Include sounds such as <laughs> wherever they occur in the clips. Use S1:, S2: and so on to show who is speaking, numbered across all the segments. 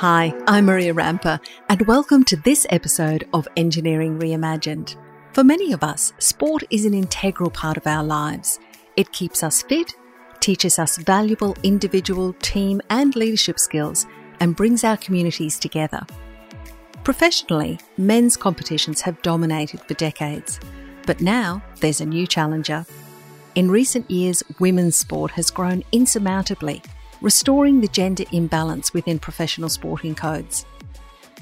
S1: Hi, I'm Maria Rampa, and welcome to this episode of Engineering Reimagined. For many of us, sport is an integral part of our lives. It keeps us fit, teaches us valuable individual, team, and leadership skills, and brings our communities together. Professionally, men's competitions have dominated for decades, but now there's a new challenger. In recent years, women's sport has grown insurmountably restoring the gender imbalance within professional sporting codes.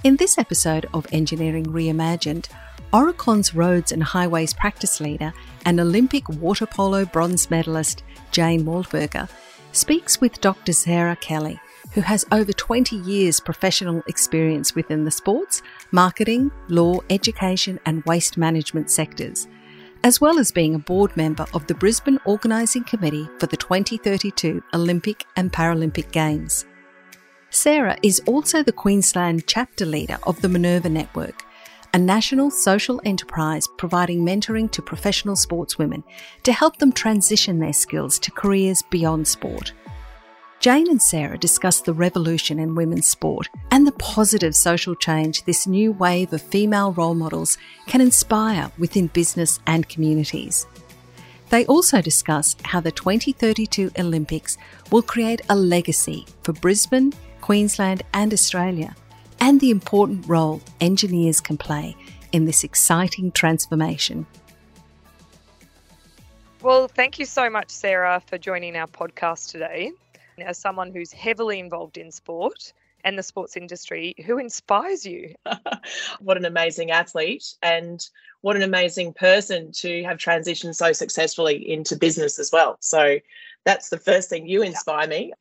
S1: In this episode of Engineering Reimagined, Aurecon's Roads and Highways practice leader and Olympic water polo bronze medalist Jane Waldberger speaks with Dr. Sarah Kelly, who has over 20 years professional experience within the sports, marketing, law, education, and waste management sectors as well as being a board member of the Brisbane Organising Committee for the 2032 Olympic and Paralympic Games. Sarah is also the Queensland chapter leader of the Minerva Network, a national social enterprise providing mentoring to professional sportswomen to help them transition their skills to careers beyond sport. Jane and Sarah discuss the revolution in women's sport and the positive social change this new wave of female role models can inspire within business and communities. They also discuss how the 2032 Olympics will create a legacy for Brisbane, Queensland, and Australia, and the important role engineers can play in this exciting transformation.
S2: Well, thank you so much, Sarah, for joining our podcast today as someone who's heavily involved in sport and the sports industry, who inspires you? <laughs>
S3: what an amazing athlete and what an amazing person to have transitioned so successfully into business as well. So that's the first thing you inspire me.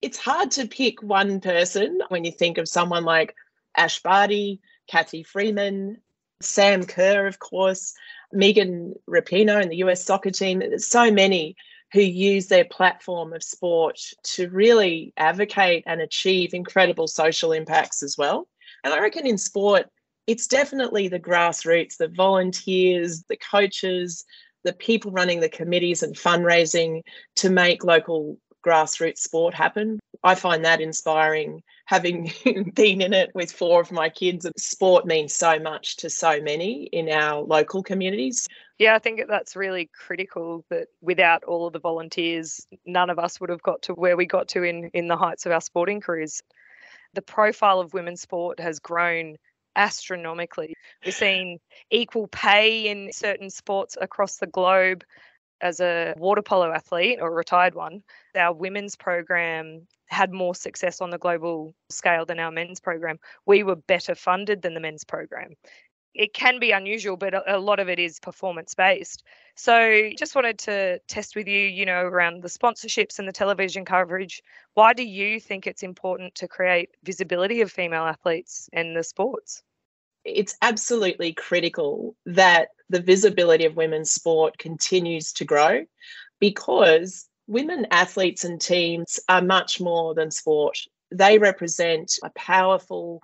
S3: It's hard to pick one person when you think of someone like Ash Barty, Cathy Freeman, Sam Kerr, of course, Megan Rapinoe in the US soccer team. There's so many who use their platform of sport to really advocate and achieve incredible social impacts as well. And I reckon in sport, it's definitely the grassroots, the volunteers, the coaches, the people running the committees and fundraising to make local grassroots sport happen. I find that inspiring. Having <laughs> been in it with four of my kids, sport means so much to so many in our local communities.
S2: Yeah, I think that's really critical that without all of the volunteers, none of us would have got to where we got to in, in the heights of our sporting careers. The profile of women's sport has grown astronomically. We're seeing equal pay in certain sports across the globe. As a water polo athlete or a retired one, our women's program had more success on the global scale than our men's program. We were better funded than the men's program it can be unusual, but a, lot of it is performance based. So, just wanted to test with you, you know, around the sponsorships and the television coverage. Why do you think it's important to create visibility of female athletes in the sports?
S3: It's absolutely critical that the visibility of women's sport continues to grow because women athletes and teams are much more than sport. They represent a powerful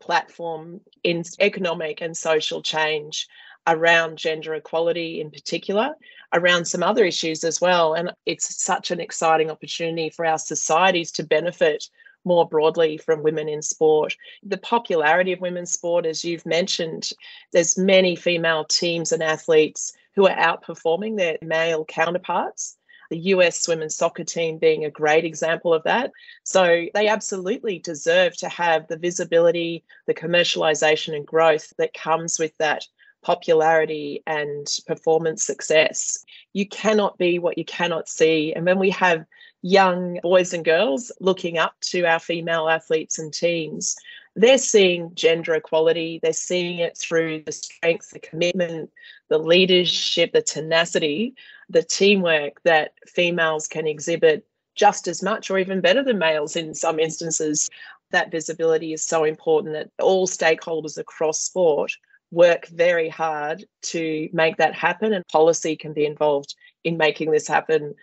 S3: platform in economic and social change around gender equality in particular, around some other issues as well. And it's such an exciting opportunity for our societies to benefit more broadly from women in sport. The popularity of women's sport, as you've mentioned, there's many female teams and athletes who are outperforming their male counterparts the US women's soccer team being a great example of that. So they absolutely deserve to have the visibility, the commercialization, and growth that comes with that popularity and performance success. You cannot be what you cannot see. And when we have young boys and girls looking up to our female athletes and teams, they're seeing gender equality, they're seeing it through the strength, the commitment, the leadership, the tenacity the teamwork that females can exhibit just as much or even better than males in some instances. That visibility is so important that all stakeholders across sport work very hard to make that happen, and policy can be involved in making this happen.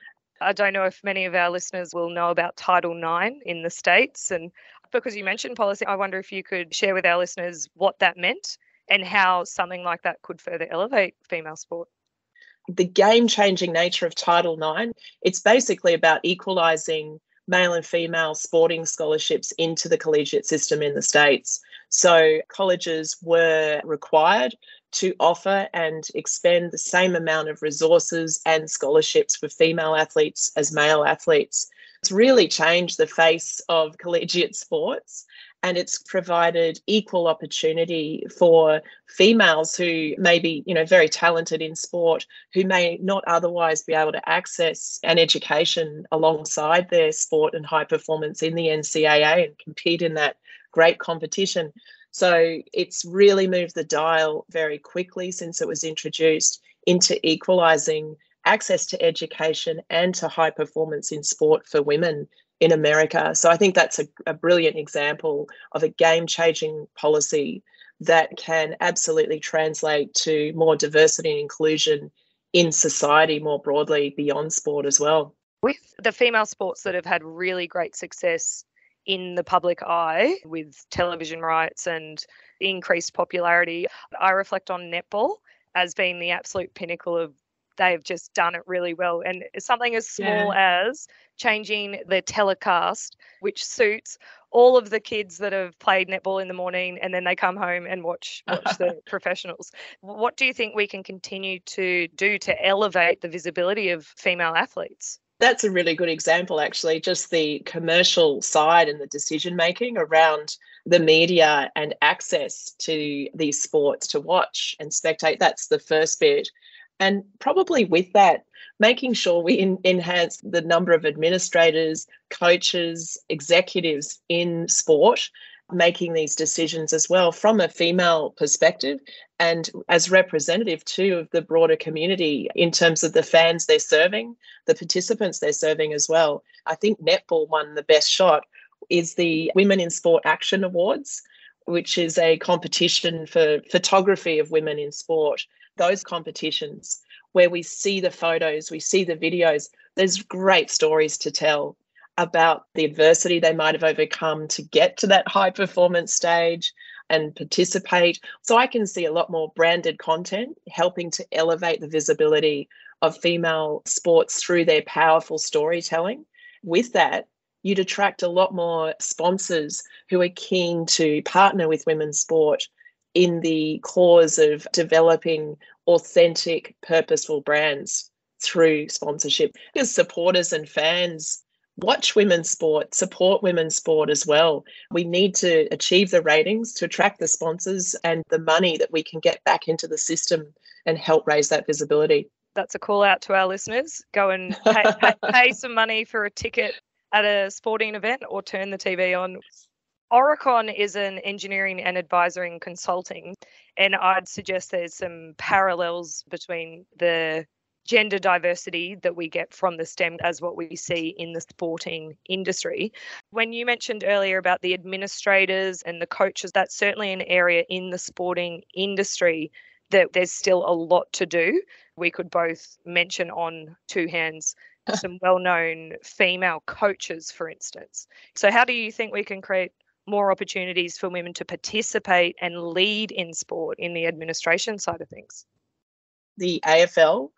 S2: I don't know if many of our listeners will know about Title IX in the States. And because you mentioned policy, I wonder if you could share with our listeners what that meant and how something like that could further elevate female sport
S3: the game changing nature of Title IX, it's basically about equalising male and female sporting scholarships into the collegiate system in the States. So colleges were required to offer and expend the same amount of resources and scholarships for female athletes as male athletes. It's really changed the face of collegiate sports and it's provided equal opportunity for females who may be you know very talented in sport who may not otherwise be able to access an education alongside their sport and high performance in the NCAA and compete in that great competition so it's really moved the dial very quickly since it was introduced into equalizing access to education and to high performance in sport for women in America. So I think that's a, a brilliant example of a game changing policy that can absolutely translate to more diversity and inclusion in society more broadly beyond sport as well.
S2: With the female sports that have had really great success in the public eye with television rights and increased popularity, I reflect on netball as being the absolute pinnacle of they've just done it really well. And something as small yeah. as changing the telecast, which suits all of the kids that have played netball in the morning and then they come home and watch <laughs> watch the professionals. What do you think we can continue to do to elevate the visibility of female athletes?
S3: That's a really good example, actually. Just the commercial side and the decision making around the media and access to these sports to watch and spectate. That's the first bit. And probably with that, making sure we in, enhance the number of administrators, coaches, executives in sport making these decisions as well from a female perspective and as representative too of the broader community in terms of the fans they're serving, the participants they're serving as well. I think netball won the best shot is the Women in Sport Action Awards, which is a competition for photography of women in sport. Those competitions where we see the photos, we see the videos, there's great stories to tell about the adversity they might have overcome to get to that high performance stage and participate. So I can see a lot more branded content helping to elevate the visibility of female sports through their powerful storytelling. With that, you'd attract a lot more sponsors who are keen to partner with women's sport in the cause of developing authentic, purposeful brands through sponsorship. because supporters and fans watch women's sport, support women's sport as well. We need to achieve the ratings to attract the sponsors and the money that we can get back into the system and help raise that visibility.
S2: That's a call out to our listeners. Go and <laughs> pay, pay, pay some money for a ticket at a sporting event or turn the TV on. Aurecon is an engineering and advisory consulting, and I'd suggest there's some parallels between the gender diversity that we get from the STEM as what we see in the sporting industry. When you mentioned earlier about the administrators and the coaches, that's certainly an area in the sporting industry that there's still a lot to do. We could both mention on two hands <laughs> some well known female coaches, for instance. So, how do you think we can create more opportunities for women to participate and lead in sport in the administration side of things.
S3: The AFL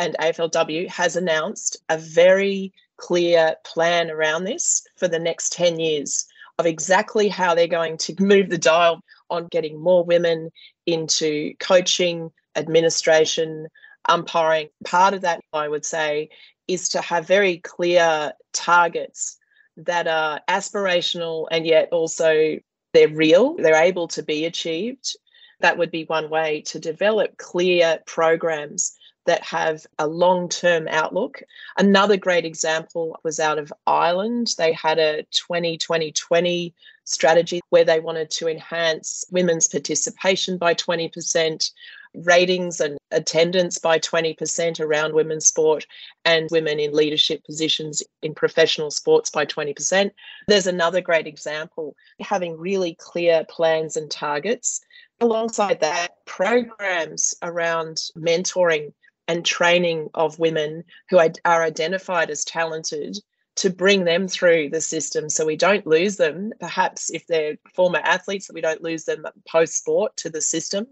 S3: and AFLW has announced a very clear plan around this for the next 10 years of exactly how they're going to <laughs> move the dial on getting more women into coaching, administration, umpiring. Part of that, I would say, is to have very clear targets that are aspirational and yet also they're real, they're able to be achieved. That would be one way to develop clear programs that have a long term outlook. Another great example was out of Ireland. They had a 2020 20 strategy where they wanted to enhance women's participation by 20%, ratings and attendance by 20% around women's sport and women in leadership positions in professional sports by 20%. There's another great example having really clear plans and targets. Alongside that, programs around mentoring and training of women who are identified as talented to bring them through the system so we don't lose them perhaps if they're former athletes that we don't lose them post sport to the system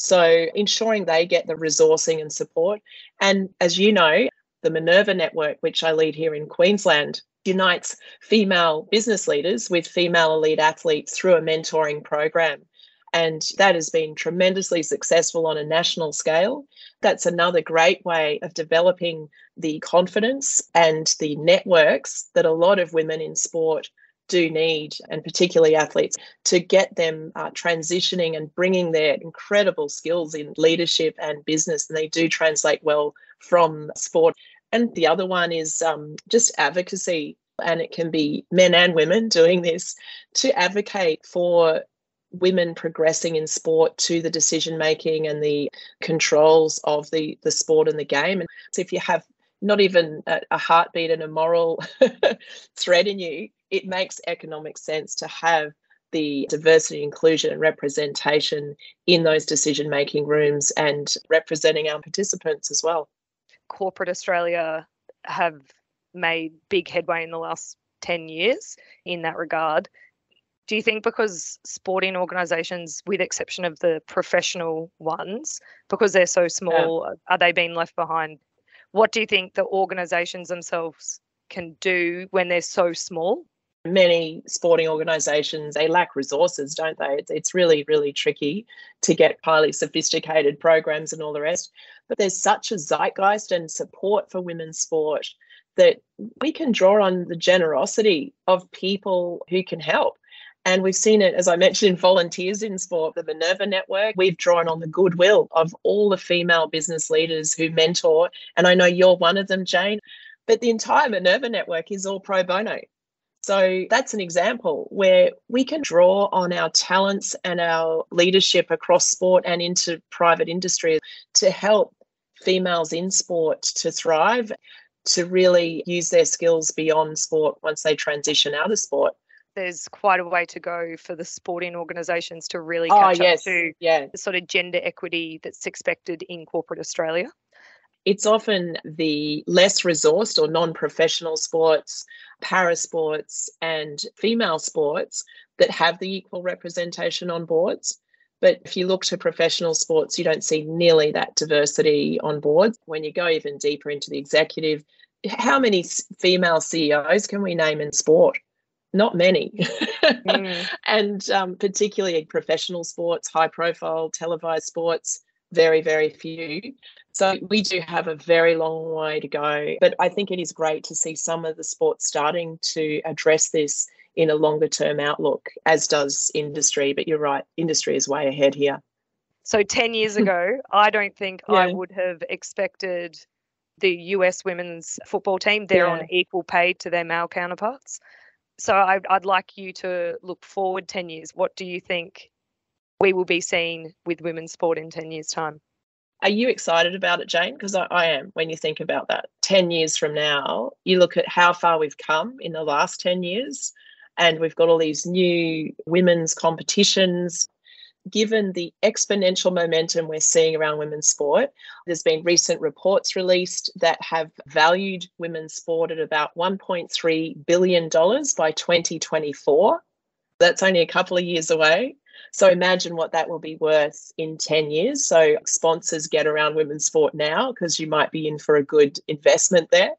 S3: so ensuring they get the resourcing and support. And as you know, the Minerva Network, which I lead here in Queensland, unites female business leaders with female elite athletes through a mentoring program. And that has been tremendously successful on a national scale. That's another great way of developing the confidence and the networks that a lot of women in sport do need, and particularly athletes, to get them uh, transitioning and bringing their incredible skills in leadership and business. And they do translate well from sport. And the other one is um, just advocacy. And it can be men and women doing this to advocate for women progressing in sport to the decision making and the controls of the the sport and the game. And so if you have not even a, a heartbeat and a moral <laughs> thread in you it makes economic sense to have the diversity inclusion and representation in those decision making rooms and representing our participants as well.
S2: Corporate australia have made big headway in the last 10 years in that regard do you think because sporting organisations, with exception of the professional ones, because they're so small, yeah. are they being left behind? What do you think the organisations themselves can do when they're so small?
S3: Many sporting organisations they lack resources, don't they? It's, it's really really tricky to get highly sophisticated programs and all the rest. But there's such a zeitgeist and support for women's sport that we can draw on the generosity of people who can help. And we've seen it, as I mentioned, in volunteers in sport, the Minerva Network. We've drawn on the goodwill of all the female business leaders who mentor. And I know you're one of them, Jane. But the entire Minerva Network is all pro bono. So that's an example where we can draw on our talents and our leadership across sport and into private industry to help females in sport to thrive, to really use their skills beyond sport once they transition out of sport
S2: there's quite a way to go for the sporting organisations to really oh, catch oh, yes. up to
S3: yeah.
S2: the sort of gender equity that's expected in corporate Australia.
S3: It's often the less resourced or non professional sports, para sports, and female sports that have the equal representation on boards. But if you look to professional sports, you don't see nearly that diversity on boards. When you go even deeper into the executive, how many female CEOs can we name in sport? Not many. mm. <laughs> and um, particularly professional sports, high profile, televised sports, very, very few. So we do have a very long way to go. But I think it is great to see some of the sports starting to address this in a longer term outlook, as does industry. But you're right, industry is way ahead here.
S2: So 10 years ago, <laughs> I don't think yeah. I would have expected the US women's football team, they're yeah. on equal pay to their male counterparts so I'd, I'd like you to look forward 10 years. What do you think we will be seeing with women's sport in 10 years' time?
S3: Are you excited about it, Jane? Because I, I, am when you think about that. 10 years from now, you look at how far we've come in the last 10 years, and we've got all these new women's competitions, given the exponential momentum we're seeing around women's sport, there's been recent reports released that have valued women's sport at about $1.3 billion by 2024. That's only a couple of years away. So imagine what that will be worth in 10 years. So sponsors get around women's sport now because you might be in for a good investment there.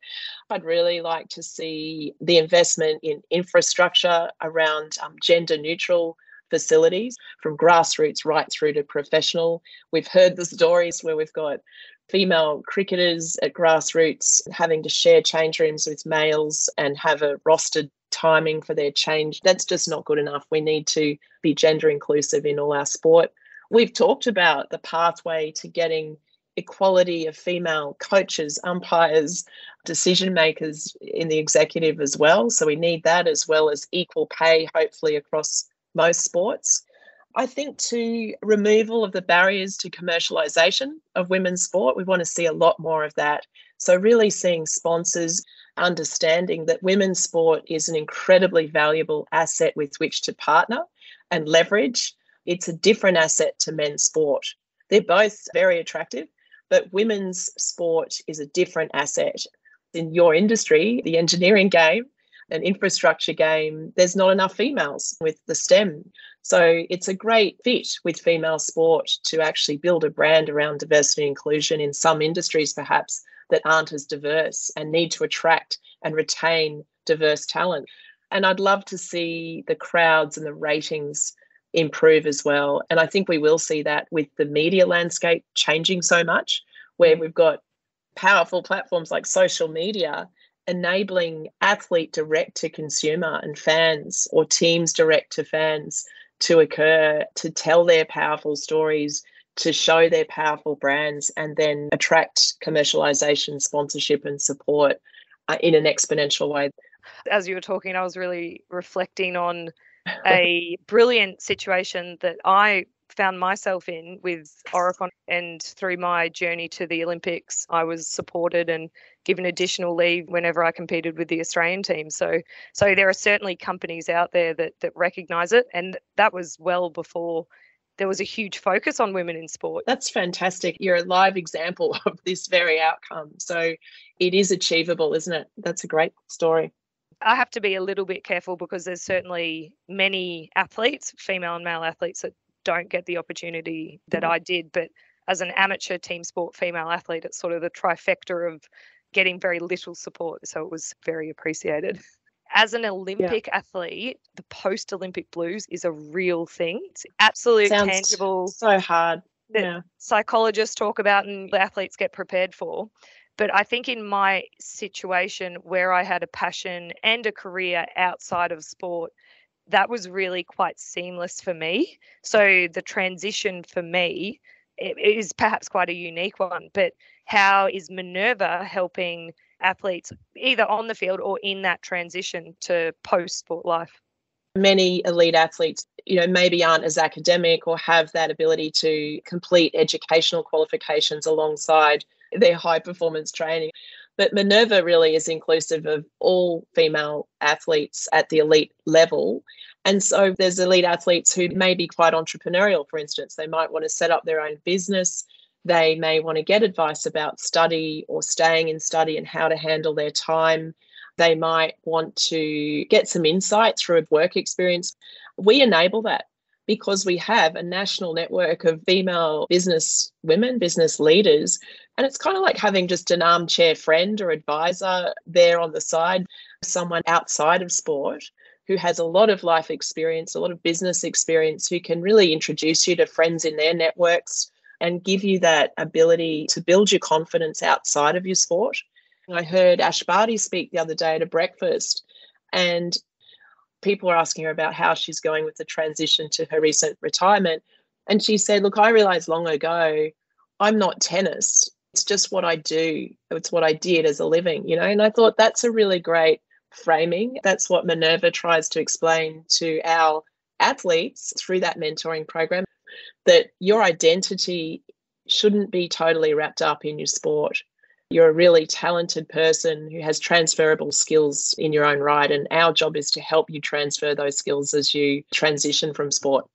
S3: I'd really like to see the investment in infrastructure around um, gender neutral facilities from grassroots right through to professional. We've heard the stories where we've got female cricketers at grassroots having to share change rooms with males and have a rostered timing for their change. That's just not good enough. We need to be gender inclusive in all our sport. We've talked about the pathway to getting equality of female coaches, umpires, decision makers in the executive as well. So we need that as well as equal pay, hopefully, across most sports. I think to removal of the barriers to commercialisation of women's sport, we want to see a lot more of that. So, really seeing sponsors understanding that women's sport is an incredibly valuable asset with which to partner and leverage. It's a different asset to men's sport. They're both very attractive, but women's sport is a different asset. In your industry, the engineering game, an infrastructure game, there's not enough females with the STEM. So it's a great fit with female sport to actually build a brand around diversity and inclusion in some industries, perhaps, that aren't as diverse and need to attract and retain diverse talent. And I'd love to see the crowds and the ratings improve as well. And I think we will see that with the media landscape changing so much, where mm-hmm. we've got powerful platforms like social media enabling athlete direct to consumer and fans or teams direct to fans to occur to tell their powerful stories to show their powerful brands and then attract commercialization sponsorship and support uh, in an exponential way.
S2: As you were talking i was really reflecting on a brilliant situation that i found myself in with Aurecon and through my journey to the Olympics, I was supported and given additional leave whenever I competed with the Australian team. So so there are certainly companies out there that that recognize it and that was well before there was a huge focus on women in sport.
S3: That's fantastic. You're a live example <laughs> of this very outcome. So it is achievable, isn't it? That's a great story.
S2: I have to be a little bit careful because there's certainly many athletes, female and male athletes, that don't get the opportunity that mm-hmm. I did. But as an amateur team sport female athlete, it's sort of the trifecta of getting very little support. So it was very appreciated. As an Olympic yeah. athlete, the post Olympic blues is a real thing. It's absolute Sounds tangible.
S3: So hard. Yeah.
S2: Psychologists talk about and the athletes get prepared for. But I think in my situation where I had a passion and a career outside of sport, that was really quite seamless for me. So the transition for me is perhaps quite a unique one. But how is Minerva helping athletes either on the field or in that transition to post sport life?
S3: Many elite athletes, you know, maybe aren't as academic or have that ability to complete educational qualifications alongside their high performance training. But Minerva really is inclusive of all female athletes at the elite level. And so there's elite athletes who may be quite entrepreneurial, for instance. They might want to set up their own business. They may want to get advice about study or staying in study and how to handle their time. They might want to get some insight through a work experience. We enable that because we have a national network of female business women, business leaders. And it's kind of like having just an armchair friend or advisor there on the side, someone outside of sport who has a lot of life experience, a lot of business experience, who can really introduce you to friends in their networks and give you that ability to build your confidence outside of your sport. I heard Ash Barty speak the other day at a breakfast, and people were asking her about how she's going with the transition to her recent retirement. And she said, Look, I realized long ago, I'm not tennis. It's just what I do. It's what I did as a living, you know? And I thought that's a really great framing. That's what Minerva tries to explain to our athletes through that mentoring program that your identity shouldn't be totally wrapped up in your sport. You're a really talented person who has transferable skills in your own right. And our job is to help you transfer those skills as you transition from sport.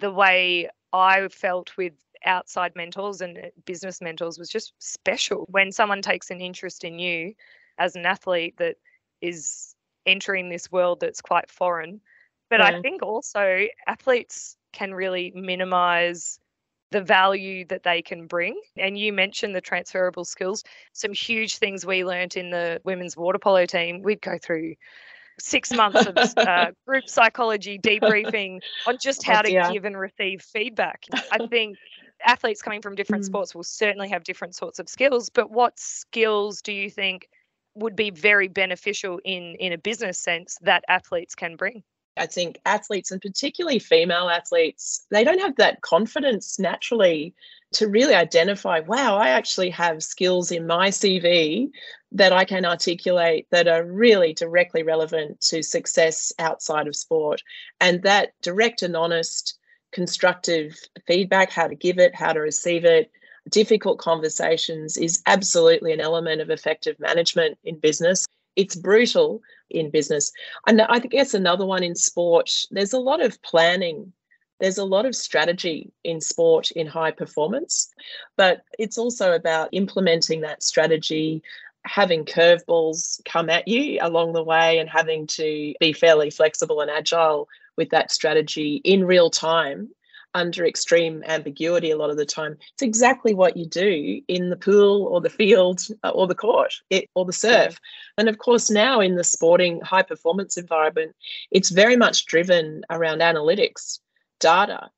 S2: The way I felt with outside mentors and business mentors was just special. When someone takes an interest in you as an athlete that is entering this world that's quite foreign. But yeah. I think also athletes can really minimize the value that they can bring. And you mentioned the transferable skills. Some huge things we learnt in the women's water polo team. We'd go through six months of uh, <laughs> group psychology debriefing on just how to give and receive feedback. I think athletes coming from different mm. sports will certainly have different sorts of skills, but what skills do you think would be very beneficial in in a business sense that athletes can bring
S3: I think athletes, and particularly female athletes, they don't have that confidence naturally to really identify, wow, I actually have skills in my CV that I can articulate that are really directly relevant to success outside of sport. And that direct and honest, constructive feedback, how to give it, how to receive it, difficult conversations is absolutely an element of effective management in business. It's brutal in business. And I guess another one in sport, there's a lot of planning. There's a lot of strategy in sport in high performance, but it's also about implementing that strategy, having curveballs come at you along the way, and having to be fairly flexible and agile with that strategy in real time under extreme ambiguity a lot of the time. It's exactly what you do in the pool or the field uh, or the court or the surf. And of course, now in the sporting high performance environment, it's very much driven around analytics, data.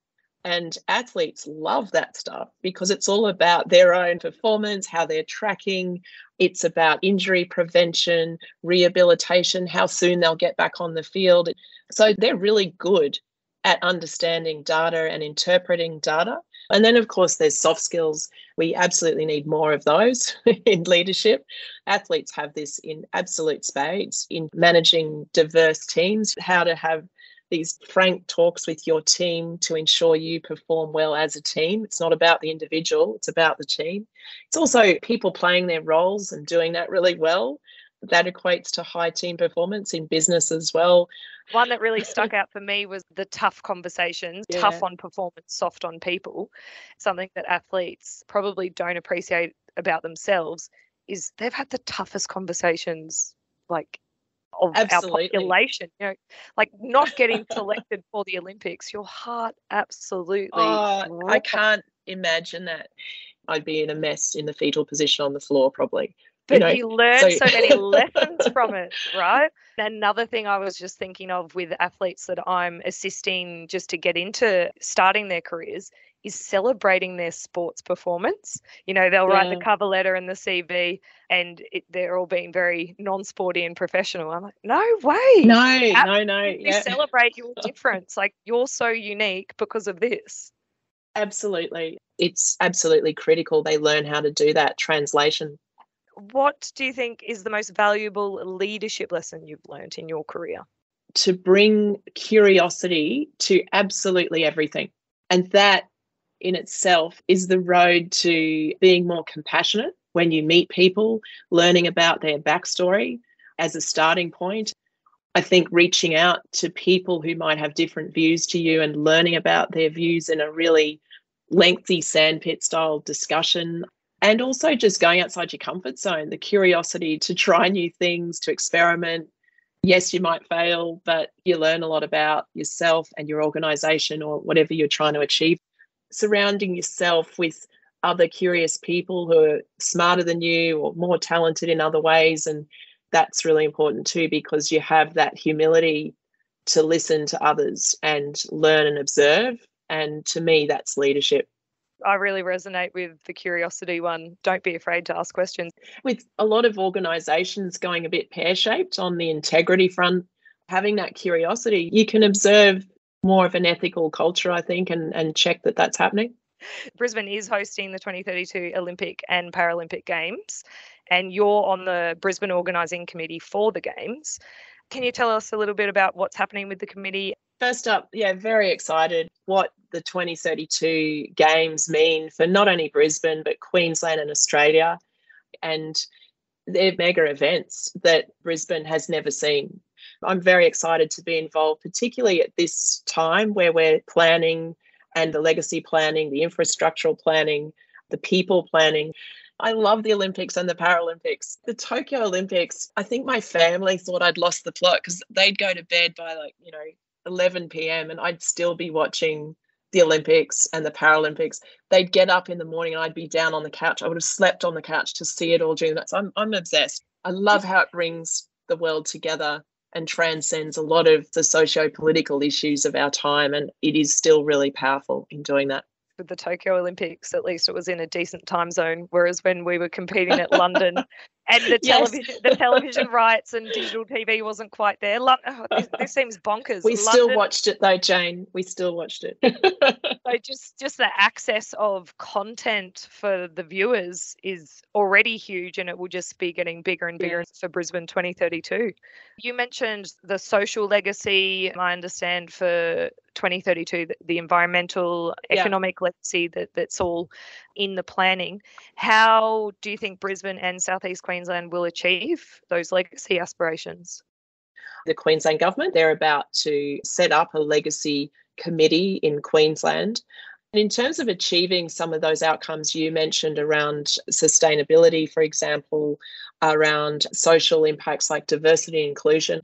S3: And athletes love that stuff because it's all about their own performance, how they're tracking. It's about injury prevention, rehabilitation, how soon they'll get back on the field. So they're really good at understanding data and interpreting data. And then, of course, there's soft skills. We absolutely need more of those <laughs> in leadership. Athletes have this in absolute spades in managing diverse teams, how to have these frank talks with your team to ensure you perform well as a team. It's not about the individual, it's about the team. It's also people playing their roles and doing that really well that equates to high team performance in business as well.
S2: One that really stuck out for me was the tough conversations, yeah. tough on performance, soft on people. Something that athletes probably don't appreciate about themselves is they've had the toughest conversations like of
S3: absolutely.
S2: our population. You know, like not getting selected for the Olympics, your heart absolutely.
S3: Oh, I can't imagine that. I'd be in a mess in the fetal position on the floor, probably
S2: but you, know, you learn so, so many <laughs> lessons from it, right? Another thing I was just thinking of with athletes that I'm assisting just to get into starting their careers is celebrating their sports performance. You know, they'll yeah. write the cover letter and the CV, and it, they're all being very non-sporty and professional. I'm like, no way.
S3: No, Absolutely no, no.
S2: Yeah. Celebrate your difference. Like you're so unique because of this.
S3: Absolutely. It's absolutely critical they learn how to do that translation
S2: what do you think is the most valuable leadership lesson you've learned in your career?
S3: To bring curiosity to absolutely everything. And that in itself is the road to being more compassionate when you meet people, learning about their backstory as a starting point. I think reaching out to people who might have different views to you and learning about their views in a really lengthy sandpit style discussion and also just going outside your comfort zone, the curiosity to try new things, to experiment. Yes, you might fail, but you learn a lot about yourself and your organization or whatever you're trying to achieve. Surrounding yourself with other curious people who are smarter than you or more talented in other ways. And that's really important too, because you have that humility to listen to others and learn and observe. And to me, that's leadership.
S2: I really resonate with the curiosity one. Don't be afraid to ask questions.
S3: With a lot of organizations going a bit pear shaped on the integrity front, having that curiosity, you can observe more of an ethical culture, I think, and, and check that that's happening.
S2: Brisbane is hosting the 2032 Olympic and Paralympic Games, and you're on the Brisbane Organising Committee for the Games. Can you tell us a little bit about what's happening with the committee?
S3: First up, yeah, very excited what the 2032 games mean for not only Brisbane, but Queensland and Australia. And they're mega events that Brisbane has never seen. I'm very excited to be involved, particularly at this time where we're planning and the legacy planning, the infrastructural planning, the people planning. I love the Olympics and the Paralympics. The Tokyo Olympics, I think my family thought I'd lost the plot because they'd go to bed by like, you know, 11 p.m. and I'd still be watching the Olympics and the Paralympics, they'd get up in the morning and I'd be down on the couch. I would have slept on the couch to see it all during that. So I'm, I'm obsessed. I love how it brings the world together and transcends a lot of the socio political issues of our time. And it is still really powerful in doing that
S2: with the Tokyo Olympics, at least it was in a decent time zone. Whereas when we were competing at London <laughs> and the <laughs> yes. television the television <laughs> rights and digital TV wasn't quite there. oh, this, this, <laughs> seems bonkers.
S3: We London, still watched it though, Jane. We still watched it.
S2: so just just the access of content for the viewers is already huge and it will just be getting bigger and bigger for Brisbane 2032. You mentioned the social legacy, I understand for 2032 the, the environmental economic yeah. legacy that that's all in the planning. How do you think Brisbane and Southeast Queensland will achieve those legacy aspirations?
S3: The Queensland government, they're about to set up a legacy committee in Queensland. And in terms of achieving some of those outcomes you mentioned around sustainability, for example, around social impacts like diversity and inclusion,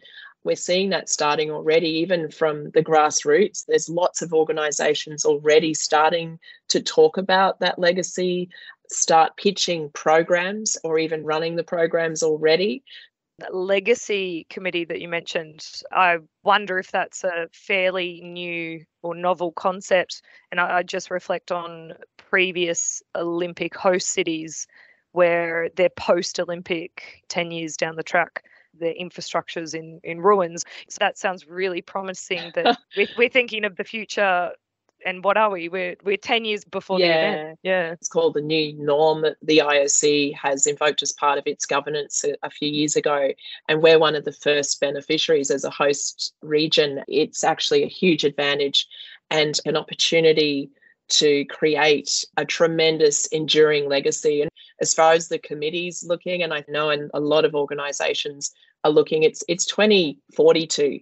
S3: We're seeing that starting already, even from the grassroots. There's lots of organisations already starting to talk about that legacy, start pitching programs or even running the programs already.
S2: That legacy committee that you mentioned, I wonder if that's a fairly new or novel concept. And I, I just reflect on previous Olympic host cities where they're post Olympic 10 years down the track the infrastructures in in ruins so that sounds really promising that <laughs> we're, we're thinking of the future and what are we? We're we're ten years before
S3: yeah.
S2: the event. Yeah,
S3: it's called the new norm that the IOC has invoked as part of its governance a, a, few years ago, and we're one of the first beneficiaries as a host region. It's actually a huge advantage and an opportunity to create a tremendous enduring legacy. And as far as the committees looking, and I know and a lot of organisations are looking, it's it's 2042.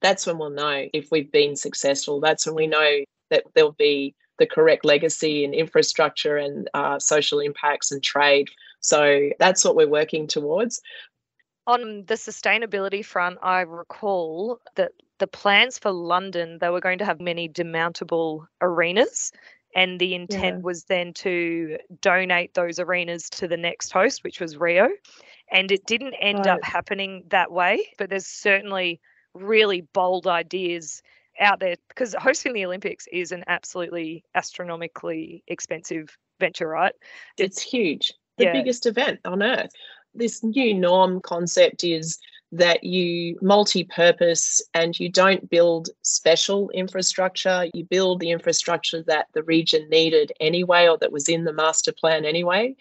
S3: That's when we'll know if we've been successful. That's when we know that there'll be the correct legacy and infrastructure and uh, social impacts and trade. So that's what we're working towards.
S2: On the sustainability front, I recall that the plans for London, they were going to have many demountable arenas. And the intent yeah. was then to donate those arenas to the next host, which was Rio. And it didn't end right. up happening that way, but there's certainly really bold ideas out there because hosting the Olympics is an absolutely astronomically expensive venture, right?
S3: It's, it's huge, the yeah. biggest event on earth. This new norm concept is that you multi-purpose and you don't build special infrastructure you build the infrastructure that the region needed anyway or that was in the master plan anyway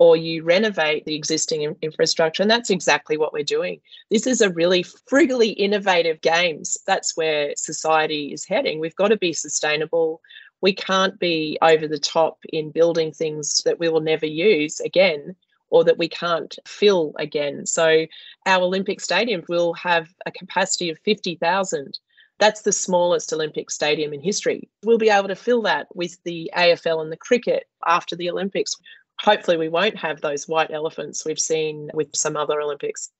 S3: or you renovate the existing infrastructure. And that's exactly what we're doing. This is a really frugally innovative games. That's where society is heading. We've got to be sustainable. We can't be over the top in building things that we will never use again or that we can't fill again. So our Olympic stadium will have a capacity of 50,000. That's the smallest Olympic stadium in history. We'll be able to fill that with the AFL and the cricket after the Olympics hopefully we won't have those white elephants we've seen with some other Olympics.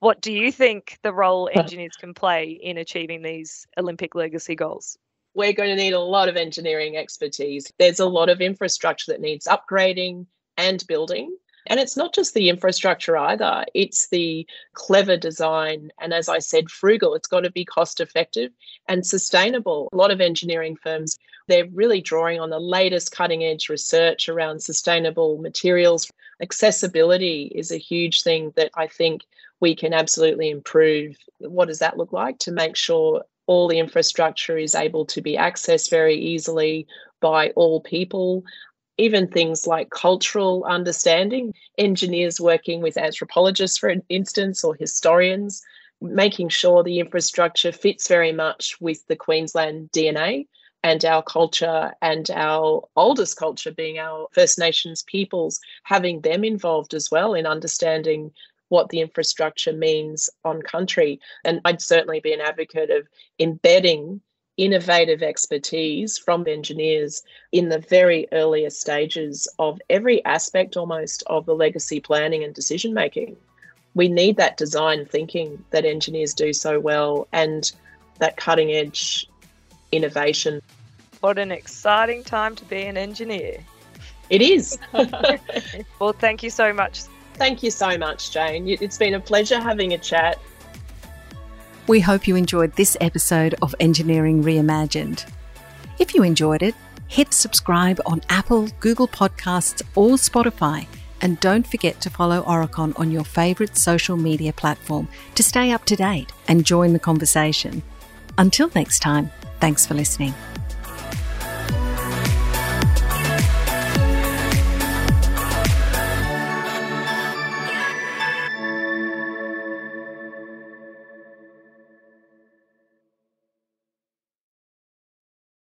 S2: What do you think the role <laughs> engineers can play in achieving these Olympic legacy goals?
S3: We're going to need a lot of engineering expertise. There's a lot of infrastructure that needs upgrading and building. And it's not just the infrastructure either, it's the clever design. And as I said, frugal. It's got to be cost effective and sustainable. A lot of engineering firms, they're really drawing on the latest cutting edge research around sustainable materials. Accessibility is a huge thing that I think we can absolutely improve. What does that look like to make sure all the infrastructure is able to be accessed very easily by all people? Even things like cultural understanding, engineers working with anthropologists, for instance, or historians, making sure the infrastructure fits very much with the Queensland DNA and our culture and our oldest culture being our First Nations peoples, having them involved as well in understanding what the infrastructure means on country. And I'd certainly be an advocate of embedding innovative expertise from engineers in the very earliest stages of every aspect almost of the legacy planning and decision making. We need that design thinking that engineers do so well and that cutting edge innovation.
S2: What an exciting time to be an engineer.
S3: It is. <laughs>
S2: well, thank you so much.
S3: Thank you so much, Jane. It's been a pleasure having a chat
S1: we hope you enjoyed this episode of Engineering Reimagined. If you enjoyed it, hit subscribe on Apple, Google Podcasts, or Spotify. And don't forget to follow Aurecon on your favourite social media platform to stay up to date and join the conversation. Until next time, thanks for listening.